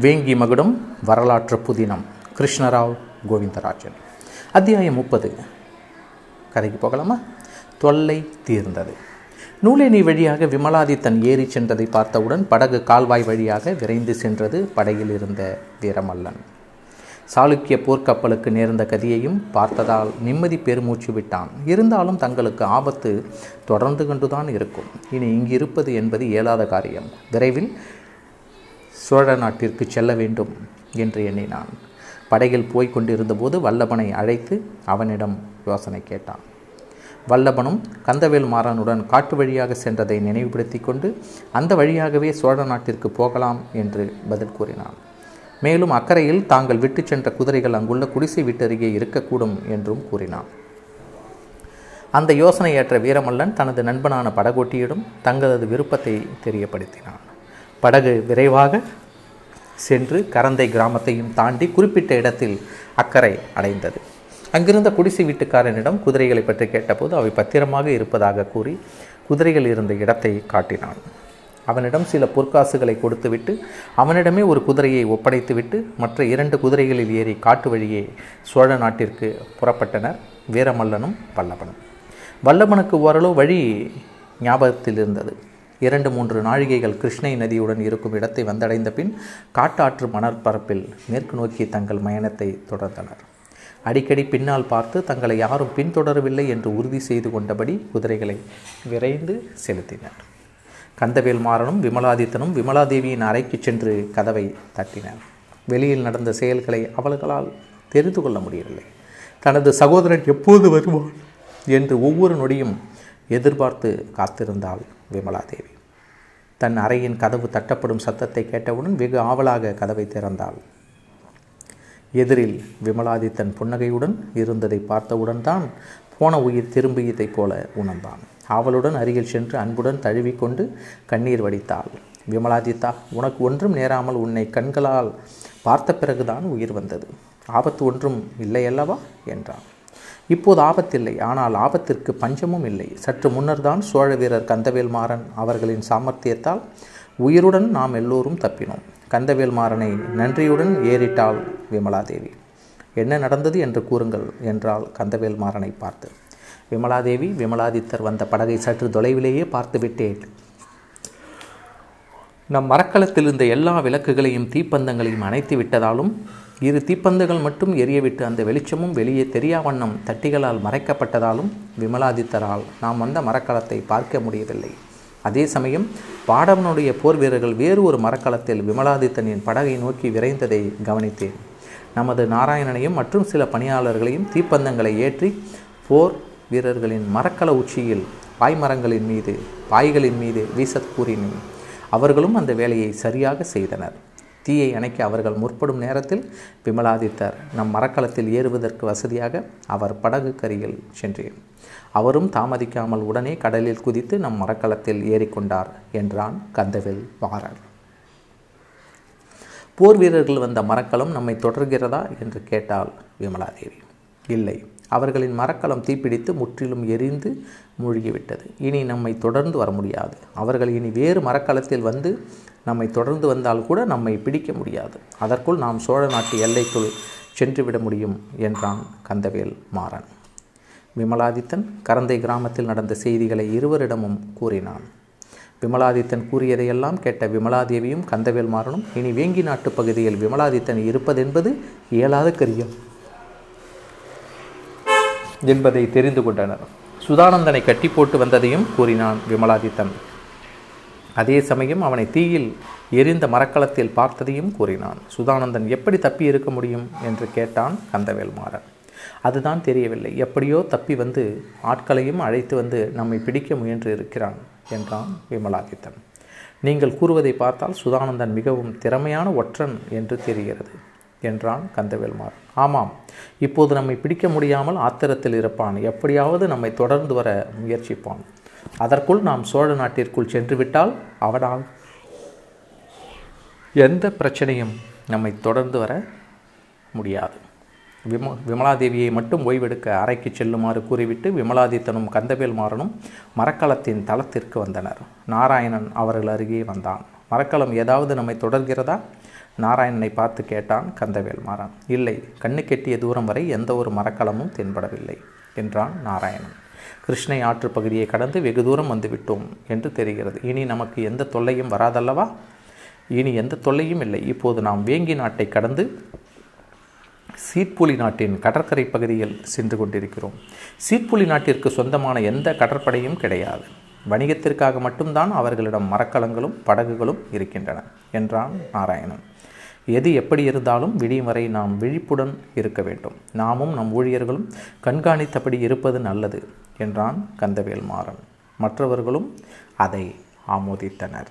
வேங்கி மகுடம் வரலாற்று புதினம். கிருஷ்ணராவ் கோவிந்தராஜன். அத்தியாயம் முப்பது. கதைக்கு போகலாமா? தொல்லை தீர்ந்தது. நூலேணி வழியாக விமலாதித்தன் ஏறி சென்றதை பார்த்தவுடன் படகு கால்வாய் வழியாக விரைந்து சென்றது படகில் இருந்த வீரமல்லன். சாளுக்கிய போர்க்கப்பலுக்கு நேர்ந்த கதியையும் பார்த்ததால் நிம்மதி பெருமூச்சு விட்டான். இருந்தாலும் தங்களுக்கு ஆபத்து தொடர்ந்து கொண்டுதான் இருக்கும். இனி இங்கிருப்பது என்பது இயலாத காரியம். விரைவில் சோழ நாட்டிற்கு செல்ல வேண்டும் என்று எண்ணினான். படகில் போய் கொண்டிருந்தபோது வல்லபனை அழைத்து அவனிடம் யோசனை கேட்டான். வல்லபனும் கந்தவேல் மாறனுடன் காட்டு வழியாக சென்றதை நினைவுபடுத்தி கொண்டு அந்த வழியாகவே சோழ நாட்டிற்கு போகலாம் என்று பதில் கூறினான். மேலும் அக்கறையில் தாங்கள் விட்டு சென்ற குதிரைகள் அங்குள்ள குடிசை வீட்டருகே இருக்கக்கூடும் என்றும் கூறினான். அந்த யோசனை ஏற்ற வீரமல்லன் தனது நண்பனான படகோட்டியிடம் தங்களது விருப்பத்தை தெரியப்படுத்தினான். படகு விரைவாக சென்று கரந்தை கிராமத்தையும் தாண்டி குறிப்பிட்ட இடத்தில் அக்கறை அடைந்தது. அங்கிருந்த குடிசை வீட்டுக்காரனிடம் குதிரைகளை பற்றி கேட்டபோது அவை பத்திரமாக இருப்பதாக கூறி குதிரைகள் இருந்த இடத்தை காட்டினான். அவனிடம் சில பொற்காசுகளை கொடுத்துவிட்டு அவனிடமே ஒரு குதிரையை ஒப்படைத்துவிட்டு மற்ற இரண்டு குதிரைகளில் ஏறி காட்டு வழியே சோழ நாட்டிற்கு புறப்பட்டனர் வீரமல்லனும் வல்லபனும். வல்லபனுக்கு ஓரளவு வழி ஞாபகத்தில் இருந்தது இரண்டு மூன்று நாழிகைகள் கிருஷ்ணை நதியுடன் இருக்கும் இடத்தை வந்தடைந்த பின் காட்டாற்று மணற்பரப்பில் மேற்கு நோக்கி தங்கள் மயணத்தை தொடர்ந்தனர். அடிக்கடி பின்னால் பார்த்து தங்களை யாரும் பின்தொடரவில்லை என்று உறுதி செய்து கொண்டபடி குதிரைகளை விரைந்து செலுத்தினர். கந்தவேல் மாறனும் விமலாதித்தனும் விமலாதேவியின் அறைக்கு சென்று கதவை தட்டினர். வெளியில் நடந்த செயல்களை அவர்களால் தெரிந்து கொள்ள முடியவில்லை. தனது சகோதரன் எப்போது வருவான்? என்று ஒவ்வொரு நொடியும் எதிர்பார்த்து காத்திருந்தாள் விமலாதேவி. தன் அறையின் கதவு தட்டப்படும் சத்தத்தை கேட்டவுடன் வெகு ஆவலாக கதவை திறந்தாள். எதிரில் விமலாதித்தன் புன்னகையுடன் இருந்ததை பார்த்தவுடன் தான் போன உயிர் திரும்பியதைப் போல உணர்ந்தான். ஆவலுடன் அருகில் சென்று அன்புடன் தழுவிக்கொண்டு கண்ணீர் வடித்தாள். விமலாதித்தா உனக்கு ஒன்றும் நேராமல் உன்னை கண்களால் பார்த்த பிறகுதான் உயிர் வந்தது. ஆபத்து ஒன்றும் இல்லையல்லவா என்றான். இப்போது ஆபத்தில்லை. ஆனால் ஆபத்திற்கு பஞ்சமும் இல்லை. சற்று முன்னர் தான் சோழ வீரர் கந்தவேல் மாறன் அவர்களின் சாமர்த்தியத்தால் உயிருடன் நாம் எல்லோரும் தப்பினோம். கந்தவேல் மாறனை நன்றியுடன் ஏறிட்டாள் விமலாதேவி. என்ன நடந்தது என்று கூறுங்கள் என்றால் கந்தவேல் மாறனை பார்த்து. விமலாதேவி விமலாதித்தர் வந்த படகை சற்று தொலைவிலேயே பார்த்து விட்டேன். நம் மரக்களத்தில் இருந்த எல்லா விளக்குகளையும் தீப்பந்தங்களையும் அணைத்து விட்டதாலும் இரு தீப்பந்துகள் மட்டும் எரியவிட்டு அந்த வெளிச்சமும் வெளியே தெரியா வண்ணம் தட்டிகளால் மறைக்கப்பட்டதாலும் விமலாதித்தரால் நாம் வந்த மரக்கலத்தை பார்க்க முடியவில்லை. அதே சமயம் பாடவனுடைய போர் வீரர்கள் வேறு ஒரு மரக்கலத்தில் விமலாதித்தனின் படகை நோக்கி விரைந்ததை கவனித்தேன். நமது நாராயணனையும் மற்றும் சில பணியாளர்களையும் தீப்பந்தங்களை ஏற்றி போர் வீரர்களின் மரக்கல உச்சியில் பாய்மரங்களின் மீது பாய்களின் மீது வீச கூறினேன். அவர்களும் அந்த வேலையை சரியாக செய்தனர். தீயை அணைக்க அவர்கள் முற்படும் நேரத்தில் விமலாதித்தர் நம் மரக்கலத்தில் ஏறுவதற்கு வசதியாக அவர் படகு கரியில் சென்றேன். அவரும் தாமதிக்காமல் உடனே கடலில் குதித்து நம் மரக்கலத்தில் ஏறிக்கொண்டார் என்றான் கந்தவில் வாரர். போர் வீரர்கள் வந்த மரக்கலம் நம்மை தொடர்கிறதா என்று கேட்டாள் விமலாதேவி. இல்லை அவர்களின் மரக்கலம் தீப்பிடித்து முற்றிலும் எரிந்து மூழ்கிவிட்டது. இனி நம்மை தொடர்ந்து வர முடியாது. அவர்கள் இனி வேறு மரக்கலத்தில் வந்து நம்மை தொடர்ந்து வந்தால் கூட நம்மை பிடிக்க முடியாது. அதற்குள் நாம் சோழ நாட்டு எல்லைக்குள் சென்றுவிட முடியும் என்றான் கந்தவேல் மாறன். விமலாதித்தன் கரந்தை கிராமத்தில் நடந்த செய்திகளை இருவரிடமும் கூறினான். விமலாதித்தன் கூறியதையெல்லாம் கேட்ட விமலாதேவியும் கந்தவேல் மாறனும் இனி வேங்கி நாட்டு பகுதியில் விமலாதித்தன் இருப்பதென்பது இயலாத கரியம். என்பதை தெரிந்து கொண்டனர். சுதானந்தனை கட்டி போட்டு வந்ததையும் கூறினான் விமலாதித்தன். அதே சமயம் அவனை தீயில் எரிந்த மரக்கலத்தில் பார்த்ததையும் கூறினான். சுதானந்தன் எப்படி தப்பி இருக்க முடியும் என்று கேட்டான் கந்தவேல் மாறன் அதுதான் தெரியவில்லை. எப்படியோ தப்பி வந்து ஆட்களையும் அழைத்து வந்து நம்மை பிடிக்க முயன்று இருக்கிறான் என்றான் விமலாதித்தன். நீங்கள் கூறுவதை பார்த்தால் சுதானந்தன் மிகவும் திறமையான ஒற்றன் என்று தெரிகிறது. என்றான் கந்தவேல்மார். ஆமாம் இப்போது நம்மை பிடிக்க முடியாமல் ஆத்திரத்தில் இருப்பான். எப்படியாவது நம்மை தொடர்ந்து வர முயற்சிப்பான். அதற்குள் நாம் சோழ நாட்டிற்குள் சென்றுவிட்டால் அவனால் எந்த பிரச்சனையும் நம்மை தொடர்ந்து வர முடியாது. விம விமலாதேவியை மட்டும் ஓய்வெடுக்க அறைக்கு செல்லுமாறு கூறிவிட்டு விமலாதித்தனும் கந்தவேல்மாறனும் மரக்கலத்தின் தளத்திற்கு வந்தனர். நாராயணன் அவர்கள் அருகே வந்தான். மரக்கலம் ஏதாவது நம்மை தொடர்கிறதா? நாராயணனை பார்த்து கேட்டான் கந்தவேல் மாறன். இல்லை கண்ணு கெட்டிய தூரம் வரை எந்த ஒரு மரக்கலமும் தென்படவில்லை என்றான் நாராயணன். கிருஷ்ணை ஆற்று பகுதியை கடந்து வெகு தூரம் வந்துவிட்டோம் என்று தெரிகிறது. இனி நமக்கு எந்த தொல்லையும் வராதல்லவா? இனி எந்த தொல்லையும் இல்லை. இப்போது நாம் வேங்கி நாட்டை கடந்து சீட்புலி நாட்டின் கடற்கரை பகுதியில் சென்று கொண்டிருக்கிறோம். சீட்புலி நாட்டிற்கு சொந்தமான எந்த கடற்படையும் கிடையாது. வணிகத்திற்காக மட்டும்தான் அவர்களிடம் மரக்கலங்களும் படகுகளும் இருக்கின்றன என்றான் நாராயணன். எது எப்படி இருந்தாலும் விடியும் வரை நாம் விழிப்புடன் இருக்க வேண்டும். நாமும் நம் ஊழியர்களும் கண்காணித்தபடி இருப்பது நல்லது என்றான் கந்தவேல் மாறன் மற்றவர்களும் அதை ஆமோதித்தனர்.